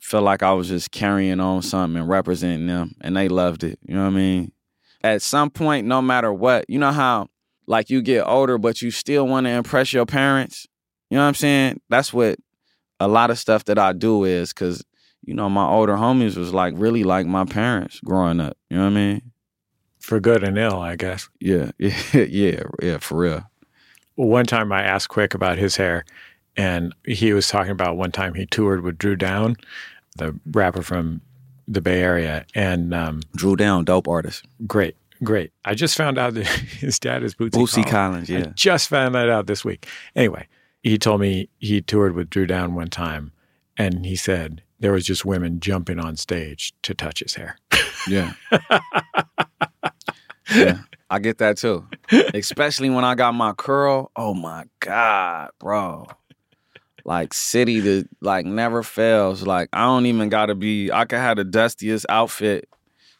felt like I was just carrying on something and representing them, and they loved it. You know what I mean? At some point, no matter what, you know how like you get older, but you still want to impress your parents. You know what I'm saying? That's what a lot of stuff that I do is because you know my older homies was like really like my parents growing up. You know what I mean? For good and ill, I guess. Yeah, yeah, yeah, yeah, for real. Well, one time I asked Quik about his hair, and he was talking about one time he toured with Dru Down, the rapper from the Bay Area, and um, Dru Down, dope artist. Great, great. I just found out that his dad is Bootsy, Bootsy Collins. Collins, yeah. I just found that out this week. Anyway, he told me he toured with Dru Down one time, and he said there was just women jumping on stage to touch his hair. Yeah. yeah. I get that too. Especially when I got my curl. Oh my God, bro. Like city that like never fails. Like I don't even gotta be I could have the dustiest outfit.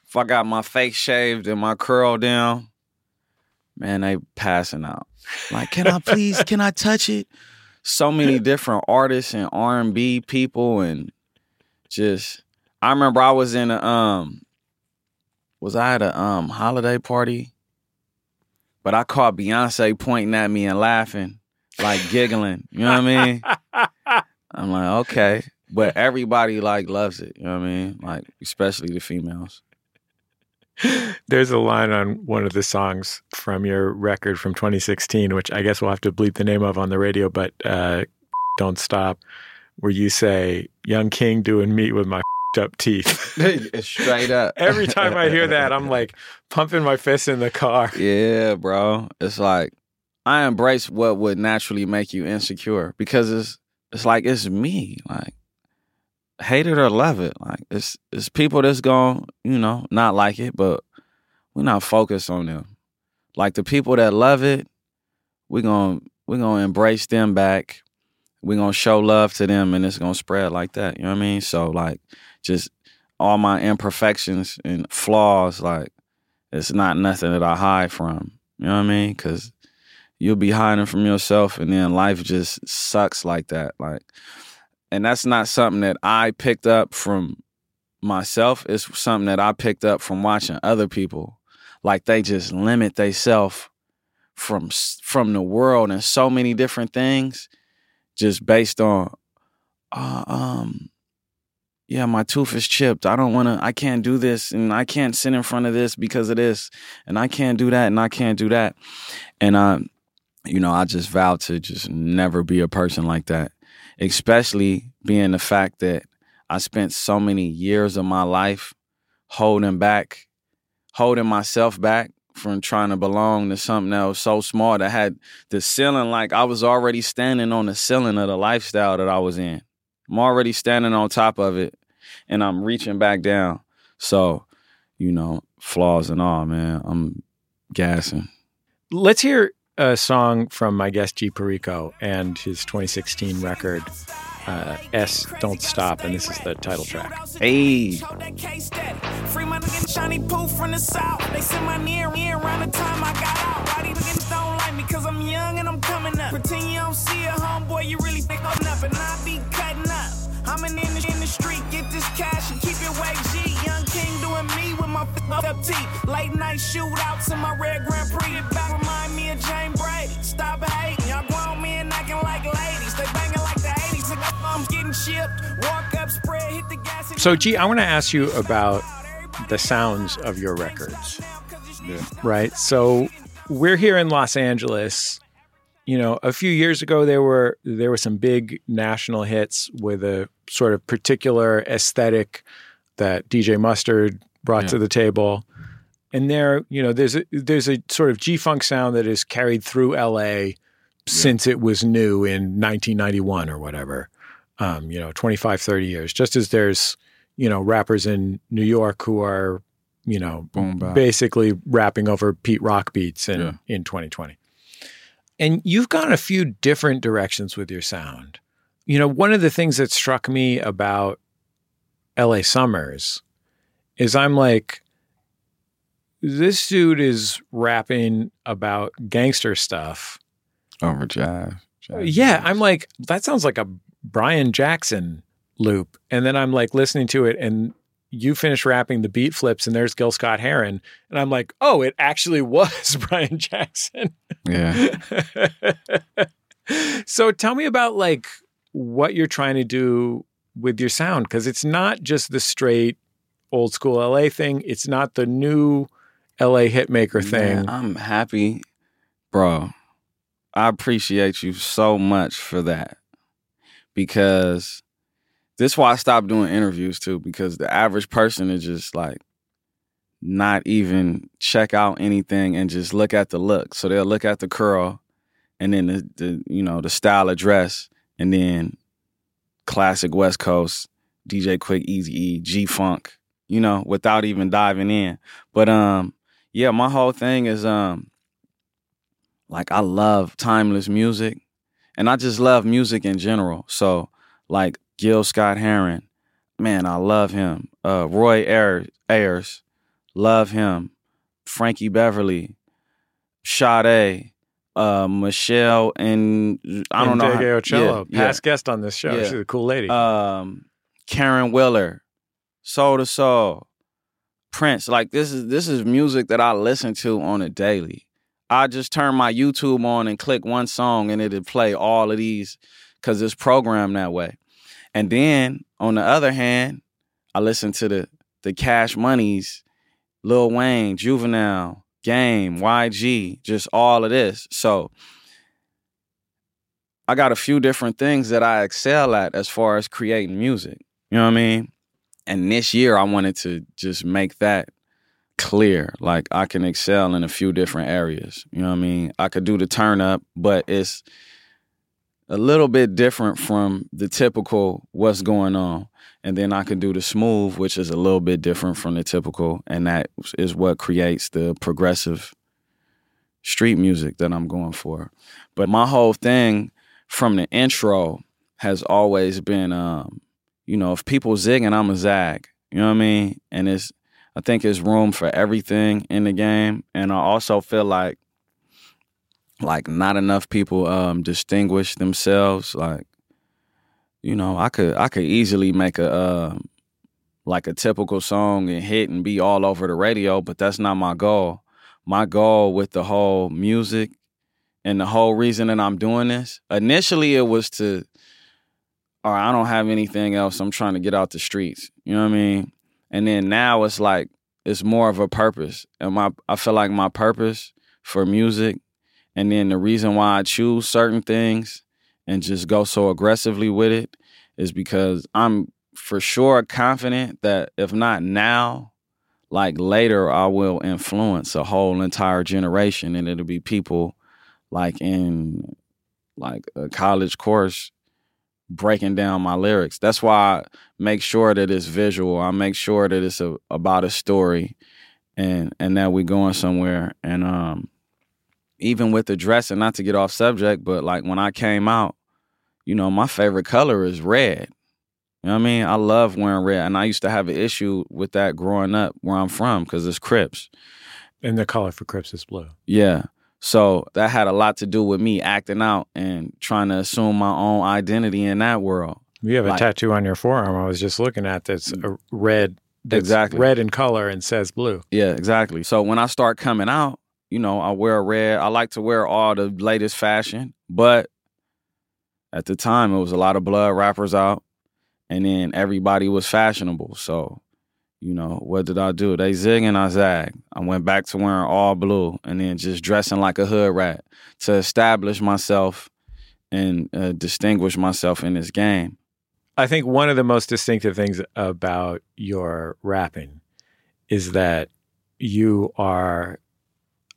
If I got my face shaved and my curl down, man, they passing out. Like, can I please, can I touch it? So many different artists and R and B people and just I remember I was in a um was I at a um holiday party? But I caught Beyonce pointing at me and laughing, like giggling. You know what I mean? I'm like, okay. But everybody like loves it. You know what I mean? Like, especially the females. There's a line on one of the songs from your record from 2016, which I guess we'll have to bleep the name of on the radio, but uh, don't stop, where you say, Young King doing meat with my up teeth. Straight up. Every time I hear that, I'm like pumping my fist in the car. Yeah, bro. It's like I embrace what would naturally make you insecure because it's it's like it's me. Like hate it or love it. Like it's it's people that's gonna, you know, not like it, but we're not focused on them. Like the people that love it, we're gonna we're gonna embrace them back. We're gonna show love to them and it's gonna spread like that. You know what I mean? So like just all my imperfections and flaws, like it's not nothing that I hide from. You know what I mean? Cause you'll be hiding from yourself and then life just sucks like that. Like and that's not something that I picked up from myself. It's something that I picked up from watching other people. Like they just limit themselves from from the world and so many different things, just based on, uh, um, yeah, my tooth is chipped. I don't want to. I can't do this, and I can't sit in front of this because of this, and I can't do that, and I can't do that, and uh, you know, I just vowed to just never be a person like that especially being the fact that I spent so many years of my life holding back, holding myself back from trying to belong to something that was so small that had the ceiling like I was already standing on the ceiling of the lifestyle that I was in. I'm already standing on top of it and I'm reaching back down. So, you know, flaws and all, man, I'm gassing. Let's hear a song from my guest G Perico and his 2016 record uh, S Don't Stop, and this is the title track. Hey. Free my nigga shiny poof from the south. They send my near me around the time I got out. Why these niggas don't like me? Cause I'm young and I'm coming up. Pretend you don't see a homeboy, you really think I'm up. I be cutting up. I'm in the, in the street, get this cash and keep it way G. Young King doing me with my up teeth. Late night shootouts in my red Grand Prix. It back remind me of Jane Brady. Stop hating. Y'all grown men acting like ladies. They banging like the 80s. I'm getting chipped. Walk up, spread, hit the gas. So, G, I want to ask you about the sounds of your records. Yeah. Right. So we're here in Los Angeles. You know, a few years ago there were there were some big national hits with a sort of particular aesthetic that DJ Mustard brought Yeah. to the table. And there, you know, there's a there's a sort of G funk sound that is carried through LA since it was new in 1991 or whatever. Um, you know, 25, 30 years. Just as there's, you know, rappers in New York who are, you know, Boom basically rapping over Pete Rock beats in, Yeah. in 2020. And you've gone a few different directions with your sound. You know, one of the things that struck me about LA Summers is I'm like, this dude is rapping about gangster stuff. Over jive. Yeah. I'm like, that sounds like a Brian Jackson loop. And then I'm like listening to it and you finish rapping the beat flips and there's Gil Scott Heron. And I'm like, oh, it actually was Brian Jackson. Yeah. so tell me about like what you're trying to do with your sound because it's not just the straight old school LA thing. It's not the new LA hitmaker thing. Man, I'm happy, bro. I appreciate you so much for that because this is why I stopped doing interviews too. Because the average person is just like not even check out anything and just look at the look. So they'll look at the curl and then the, the you know the style of dress and then classic West Coast DJ Quik Eazy E G Funk. You know, without even diving in. But um, yeah, my whole thing is um like I love timeless music and I just love music in general. So like Gil Scott Heron, man, I love him. Uh Roy Ayers, Ayers love him. Frankie Beverly, Sade, uh Michelle and I don't and know. how- Ocello, yeah, yeah. past guest on this show. Yeah. She's a cool lady. um Caron Wheeler, Soul II Soul, Prince. Like this is this is music that I listen to on a daily. I just turn my YouTube on and click one song and it'll play all of these because it's programmed that way. And then on the other hand, I listen to the the Cash Monies, Lil Wayne, Juvenile, Game, YG, just all of this. So I got a few different things that I excel at as far as creating music. You know what I mean? And this year I wanted to just make that clear. Like I can excel in a few different areas. You know what I mean? I could do the turn up, but it's a little bit different from the typical what's going on. And then I could do the smooth, which is a little bit different from the typical. And that is what creates the progressive street music that I'm going for. But my whole thing from the intro has always been, um, you know, if people zigging, I'm a zag. You know what I mean? And it's, I think there's room for everything in the game. And I also feel like, like not enough people um, distinguish themselves. Like, you know, I could, I could easily make a, um, like a typical song and hit and be all over the radio, but that's not my goal. My goal with the whole music and the whole reason that I'm doing this, initially it was to, right, I don't have anything else. I'm trying to get out the streets. You know what I mean? And then now it's like it's more of a purpose. And my I feel like my purpose for music and then the reason why I choose certain things and just go so aggressively with it is because I'm for sure confident that if not now, like later I will influence a whole entire generation and it'll be people like in like a college course breaking down my lyrics. That's why I make sure that it's visual. I make sure that it's a, about a story and and that we're going somewhere. And um even with the dressing, not to get off subject, but like when I came out, you know, my favorite color is red. You know what I mean? I love wearing red. And I used to have an issue with that growing up where I'm from because it's Crips. and the color for Crips is blue. Yeah. So that had a lot to do with me acting out and trying to assume my own identity in that world. You have a Like- tattoo on your forearm. I was just looking at that's mm. a red. That's Exactly. red in color and says blue. Yeah, exactly. So when I start coming out, you know, I wear red. I like to wear all the latest fashion, but at the time it was a lot of blood rappers out and then everybody was fashionable. So, You know, what did I do? They zig and I zag. I went back to wearing all blue and then just dressing like a hood rat to establish myself and uh, distinguish myself in this game. I think one of the most distinctive things about your rapping is that you are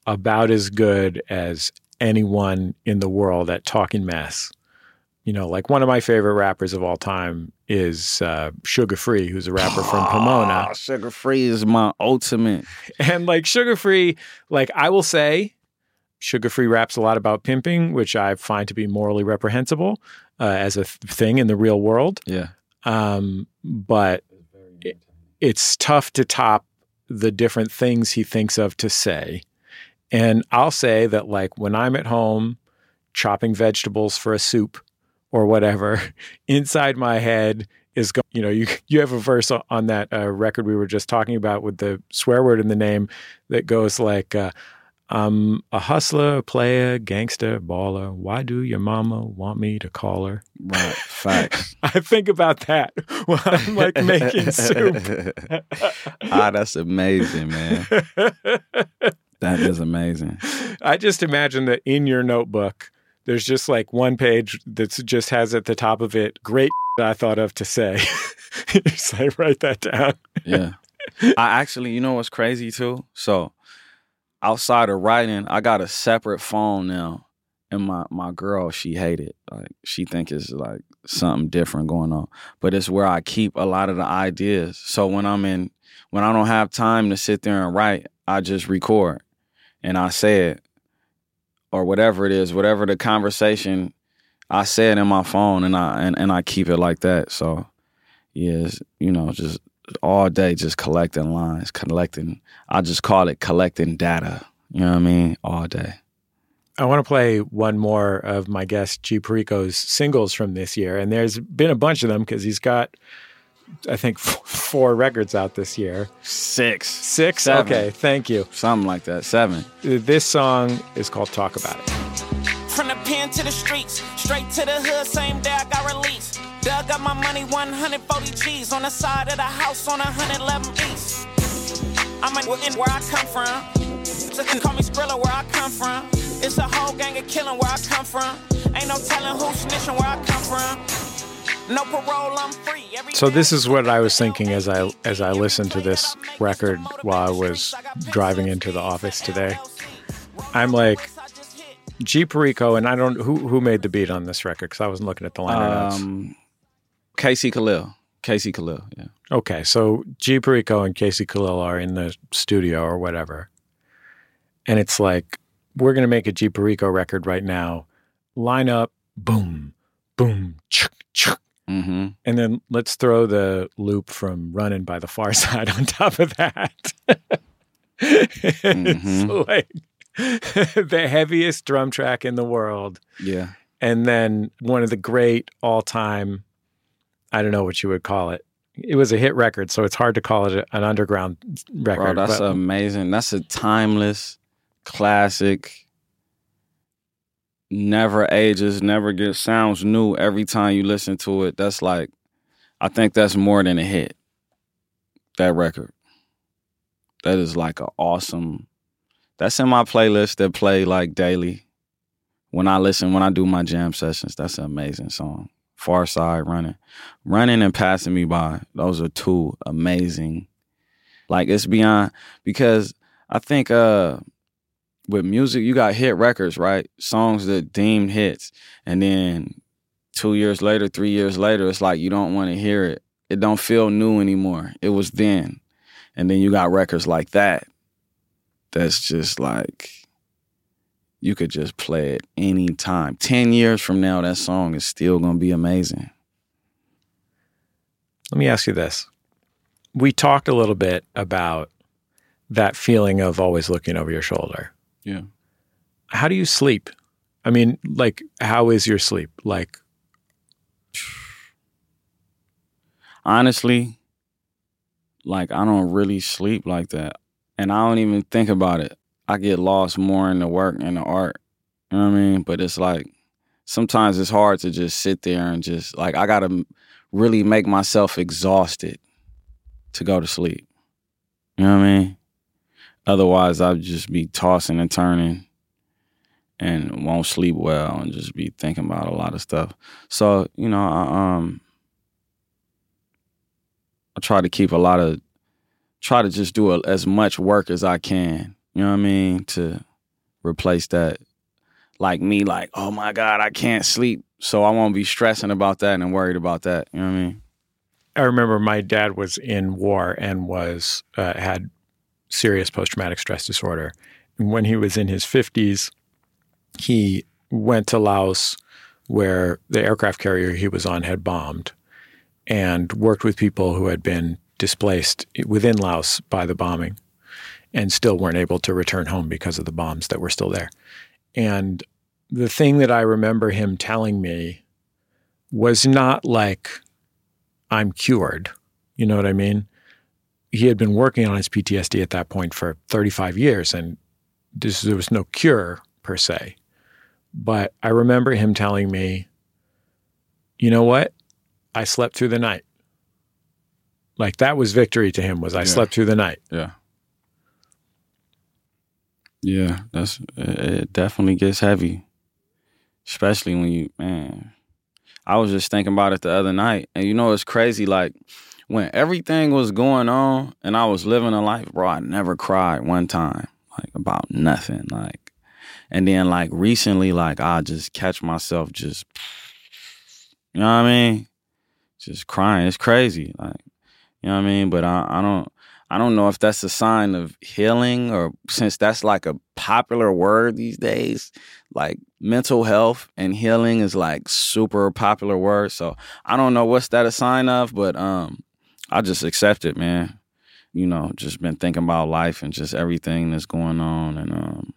about as good as anyone in the world at talking mess. You know, like one of my favorite rappers of all time is uh, Suga Free, who's a rapper from Pomona. Oh, Suga Free is my ultimate. And like Suga Free, like I will say, Suga Free raps a lot about pimping, which I find to be morally reprehensible uh, as a th- thing in the real world. Yeah. Um, but it, it's tough to top the different things he thinks of to say. And I'll say that, like, when I'm at home chopping vegetables for a soup or whatever, inside my head is going, you know, you, you have a verse on that uh, record we were just talking about with the swear word in the name that goes like, uh, I'm a hustler, a player, gangster, baller. Why do your mama want me to call her? Right. Facts. I think about that while I'm like making soup. ah, that's amazing, man. That is amazing. I just imagine that in your notebook, there's just like one page that just has at the top of it, great I thought of to say. just like write that down. Yeah. I actually, you know what's crazy too? So outside of writing, I got a separate phone now. And my, my girl, she hate it. Like she think it's like something different going on. But it's where I keep a lot of the ideas. So when I'm in when I don't have time to sit there and write, I just record and I say it or whatever it is, whatever the conversation, I say it in my phone and I and, and I keep it like that. So yeah, you know, just all day just collecting lines, collecting I just call it collecting data. You know what I mean? All day. I want to play one more of my guest G Perico's singles from this year, and there's been a bunch of them because he's got, I think, f- four records out this year. Six. Six. Seven. Okay, thank you. Something like that. Seven. This song is called "Talk About It." From the pen to the streets, straight to the hood, same day I got released. Dug up my money, 140 G's on the side of the house on 111 East. I'm in where I come from. So they call me Skrilla where I come from. It's a whole gang of killing where I come from. Ain't no telling who's snitching where I come from. No parole, I'm free. Every So this is what I was thinking as I as I listened to this record while I was driving into the office today. I'm like G Perico, and I don't who who made the beat on this record because I wasn't looking at the liner notes. Um Casey Khalil. Casey Khalil, yeah. Okay, so G Perico and Casey Khalil are in the studio or whatever, and it's like we're gonna make a G Perico record right now. Line up, boom, boom, chuk, chuk, Mm-hmm. and then let's throw the loop from "Running" by the Far Side on top of that. It's like the heaviest drum track in the world, Yeah. and then one of the great all-time. I don't know what you would call it. It was a hit record, so it's hard to call it an underground record. Bro, that's but- amazing. That's a timeless classic. Never ages, never gets sounds new every time you listen to it. That's like I think that's more than a hit. That record. That is like an awesome that's in my playlist that play like daily. When I listen, when I do my jam sessions, that's an amazing song. Pharcyde Running. Running and Passing Me By. Those are two amazing. Like it's beyond because I think uh with music you got hit records, right? Songs that deemed hits. And then two years later, three years later, it's like you don't want to hear it. It don't feel new anymore. It was then. And then you got records like that. That's just like you could just play it anytime. Ten years from now, that song is still gonna be amazing. Let me ask you this. We talked a little bit about that feeling of always looking over your shoulder. Yeah. How do you sleep? I mean, like, how is your sleep? Like, honestly, like I don't really sleep like that. And I don't even think about it. I get lost more in the work and the art. You know what I mean? But it's like sometimes it's hard to just sit there and just like I gotta really make myself exhausted to go to sleep. You know what I mean? Otherwise, I'd just be tossing and turning and won't sleep well and just be thinking about a lot of stuff. So, you know, I, um, I try to keep a lot of, try to just do a, as much work as I can. You know what I mean? To replace that, like me, like, oh my God, I can't sleep. So I won't be stressing about that and worried about that. You know what I mean? I remember my dad was in war and was uh, had serious post traumatic stress disorder. When he was in his 50s, he went to Laos where the aircraft carrier he was on had bombed and worked with people who had been displaced within Laos by the bombing and still weren't able to return home because of the bombs that were still there. And the thing that I remember him telling me was not like, I'm cured. You know what I mean? He had been working on his PTSD at that point for 35 years, and this, there was no cure per se. But I remember him telling me, you know what? I slept through the night. Like that was victory to him was I Yeah. slept through the night. Yeah. Yeah, that's it definitely gets heavy. Especially when you man. I was just thinking about it the other night. And you know it's crazy, like when everything was going on and I was living a life, bro, I never cried one time. Like about nothing. Like and then like recently, like I just catch myself just you know what I mean? Just crying. It's crazy. Like, you know what I mean? But I, I don't I don't know if that's a sign of healing or since that's like a popular word these days, like mental health and healing is like super popular word. So I don't know what's that a sign of, but um I just accept it, man. You know, just been thinking about life and just everything that's going on and um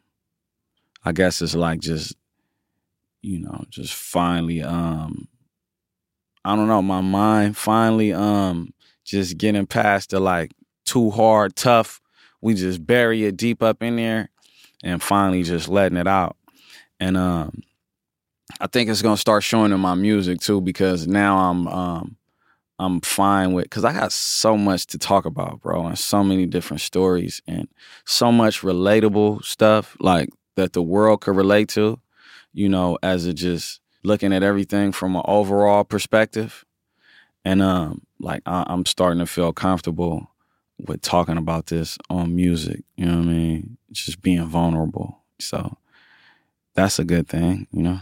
I guess it's like just you know, just finally um I don't know, my mind finally um just getting past the like too hard, tough. We just bury it deep up in there and finally just letting it out. And um I think it's gonna start showing in my music too because now I'm um I'm fine with because I got so much to talk about, bro, and so many different stories and so much relatable stuff like that the world could relate to, you know, as it just looking at everything from an overall perspective. And um, like I, I'm starting to feel comfortable with talking about this on music. You know what I mean? Just being vulnerable. So that's a good thing, you know.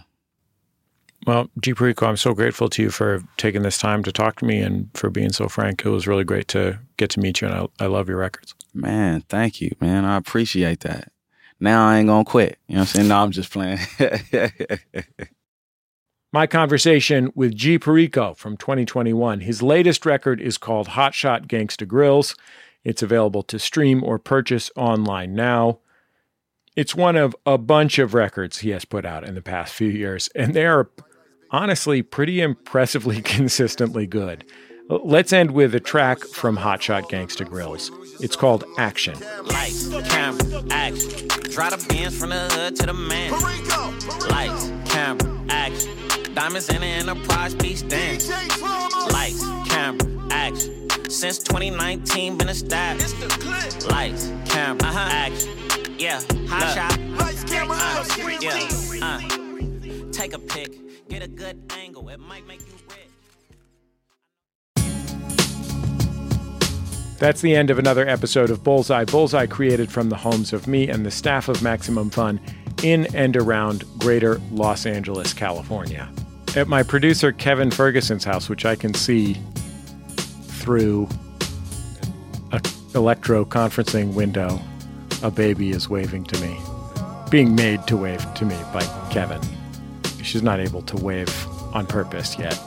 Well, G. Perico, I'm so grateful to you for taking this time to talk to me and for being so frank. It was really great to get to meet you, and I, I love your records. Man, thank you, man. I appreciate that. Now I ain't gonna quit. You know what I'm saying? No, I'm just playing. My conversation with G. Perico from 2021. His latest record is called Hot Shot Gangsta Grillz. It's available to stream or purchase online now. It's one of a bunch of records he has put out in the past few years, and they are honestly pretty impressively consistently good. Let's end with a track from Hot Shot Gangsta Grillz. It's called Action. Lights, camera, action. Drive the Benz from the hood to the man. Lights, camera, action. Diamonds in the enterprise, peace dance. Lights, camera, action. Since 2019, been established. Lights, camera, uh-huh. action. Yeah, hot shot. Lights, camera, uh, yeah, uh. Take a pic, get a good angle. It might make you rich. That's the end of another episode of Bullseye. Bullseye created from the homes of me and the staff of Maximum Fun in and around greater Los Angeles, California. At my producer Kevin Ferguson's house, which I can see through a electro conferencing window, a baby is waving to me, being made to wave to me by Kevin. She's not able to wave on purpose yet.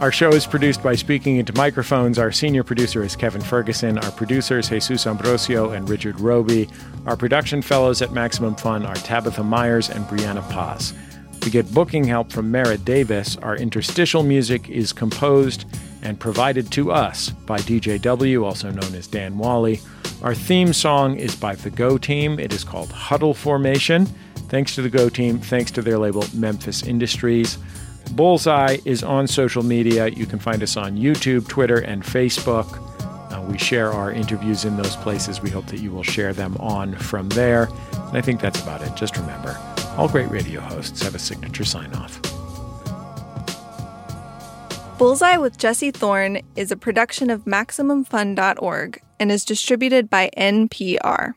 Our show is produced by Speaking Into Microphones. Our senior producer is Kevin Ferguson. Our producers, Jesus Ambrosio and Richard Robey. Our production fellows at Maximum Fun are Tabitha Myers and Brianna Paz. We get booking help from Mara Davis. Our interstitial music is composed and provided to us by DJW, also known as Dan Wally. Our theme song is by the Go Team. It is called Huddle Formation. Thanks to the Go Team, thanks to their label Memphis Industries. Bullseye is on social media. You can find us on YouTube, Twitter, and Facebook. Uh, we share our interviews in those places. We hope that you will share them on from there. And I think that's about it. Just remember all great radio hosts have a signature sign off. Bullseye with Jesse Thorn is a production of MaximumFun.org and is distributed by NPR.